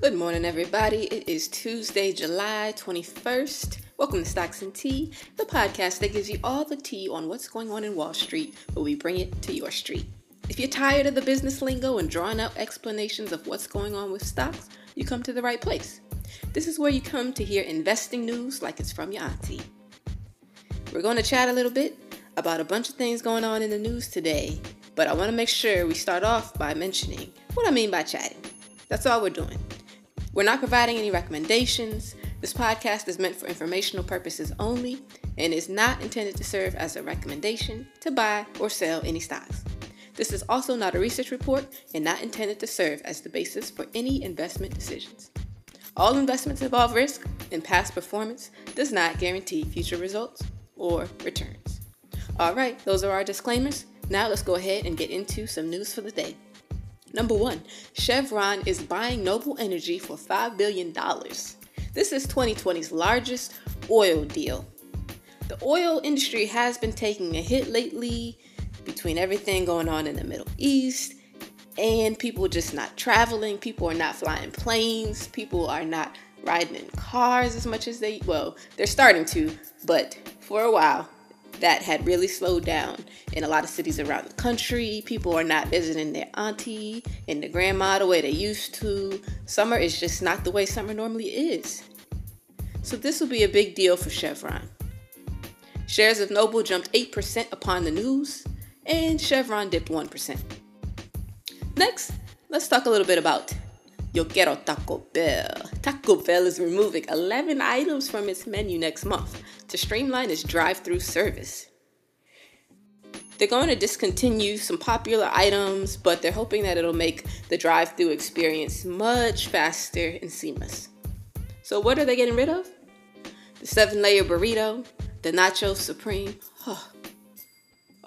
Good morning, everybody. It is Tuesday, July 21st. Welcome to Stocks and Tea, the podcast that gives you all the tea on what's going on in Wall Street, but we bring it to your street. If you're tired of the business lingo and drawing out explanations of what's going on with stocks, you come to the right place. This is where you come to hear investing news like it's from your auntie. We're going to chat a little bit about a bunch of things going on in the news today, but I want to make sure we start off by mentioning what I mean by chatting. That's all we're doing. We're not providing any recommendations. This podcast is meant for informational purposes only and is not intended to serve as a recommendation to buy or sell any stocks. This is also not a research report and not intended to serve as the basis for any investment decisions. All investments involve risk, and past performance does not guarantee future results or returns. All right, those are our disclaimers. Now let's go ahead and get into some news for the day. Number one, Chevron is buying Noble Energy for $5 billion. This is 2020's largest oil deal. The oil industry has been taking a hit lately between everything going on in the Middle East and people just not traveling. People are not flying planes. People are not riding in cars as much as they, well, they're starting to, but for a while, that had really slowed down in a lot of cities around the country. People are not visiting their auntie and their grandma the way they used to. Summer is just not the way summer normally is. So this will be a big deal for Chevron. Shares of Noble jumped 8% upon the news, and Chevron dipped 1%. Next, let's talk a little bit about Yo Quiero Taco Bell. Taco Bell is removing 11 items from its menu next month to streamline its drive through service. They're going to discontinue some popular items, but they're hoping that it'll make the drive through experience much faster and seamless. So, what are they getting rid of? The seven layer burrito, the Nacho Supreme.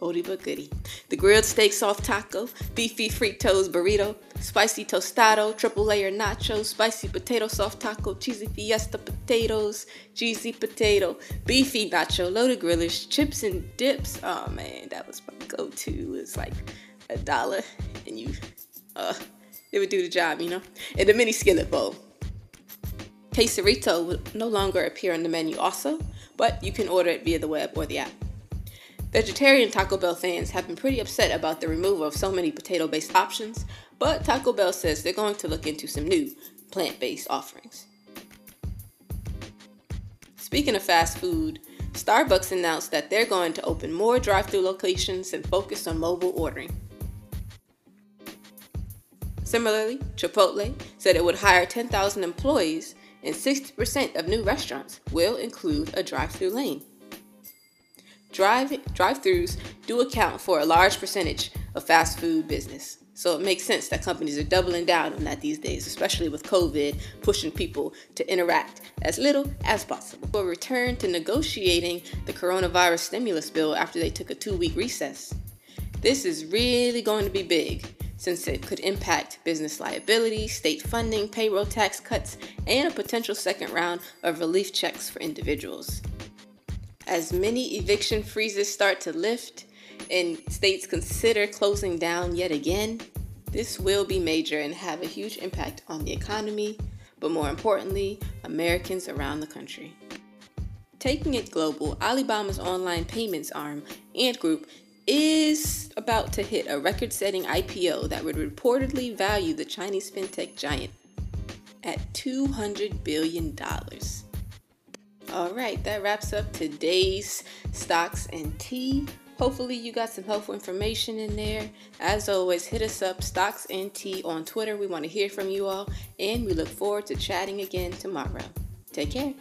Oldie but goodie. The grilled steak soft taco, beefy fritos burrito, spicy tostado, triple layer nachos, spicy potato soft taco, cheesy fiesta potatoes, cheesy potato, beefy nacho, loaded grillers, chips and dips. Oh man, that was my go-to. It's like a dollar, and you, uh, it would do the job, you know. And the mini skillet bowl. Quesarito will no longer appear on the menu also, but you can order it via the web or the app. Vegetarian Taco Bell fans have been pretty upset about the removal of so many potato based options, but Taco Bell says they're going to look into some new plant based offerings. Speaking of fast food, Starbucks announced that they're going to open more drive through locations and focus on mobile ordering. Similarly, Chipotle said it would hire 10,000 employees, and 60% of new restaurants will include a drive through lane. Drive drive-throughs do account for a large percentage of fast food business. So it makes sense that companies are doubling down on that these days, especially with COVID pushing people to interact as little as possible. We'll return to negotiating the coronavirus stimulus bill after they took a two week recess. This is really going to be big since it could impact business liability, state funding, payroll tax cuts, and a potential second round of relief checks for individuals. As many eviction freezes start to lift and states consider closing down yet again, this will be major and have a huge impact on the economy, but more importantly, Americans around the country. Taking it global, Alibaba's online payments arm, Ant Group, is about to hit a record setting IPO that would reportedly value the Chinese fintech giant at $200 billion. All right, that wraps up today's stocks and tea. Hopefully, you got some helpful information in there. As always, hit us up, Stocks and Tea, on Twitter. We want to hear from you all, and we look forward to chatting again tomorrow. Take care.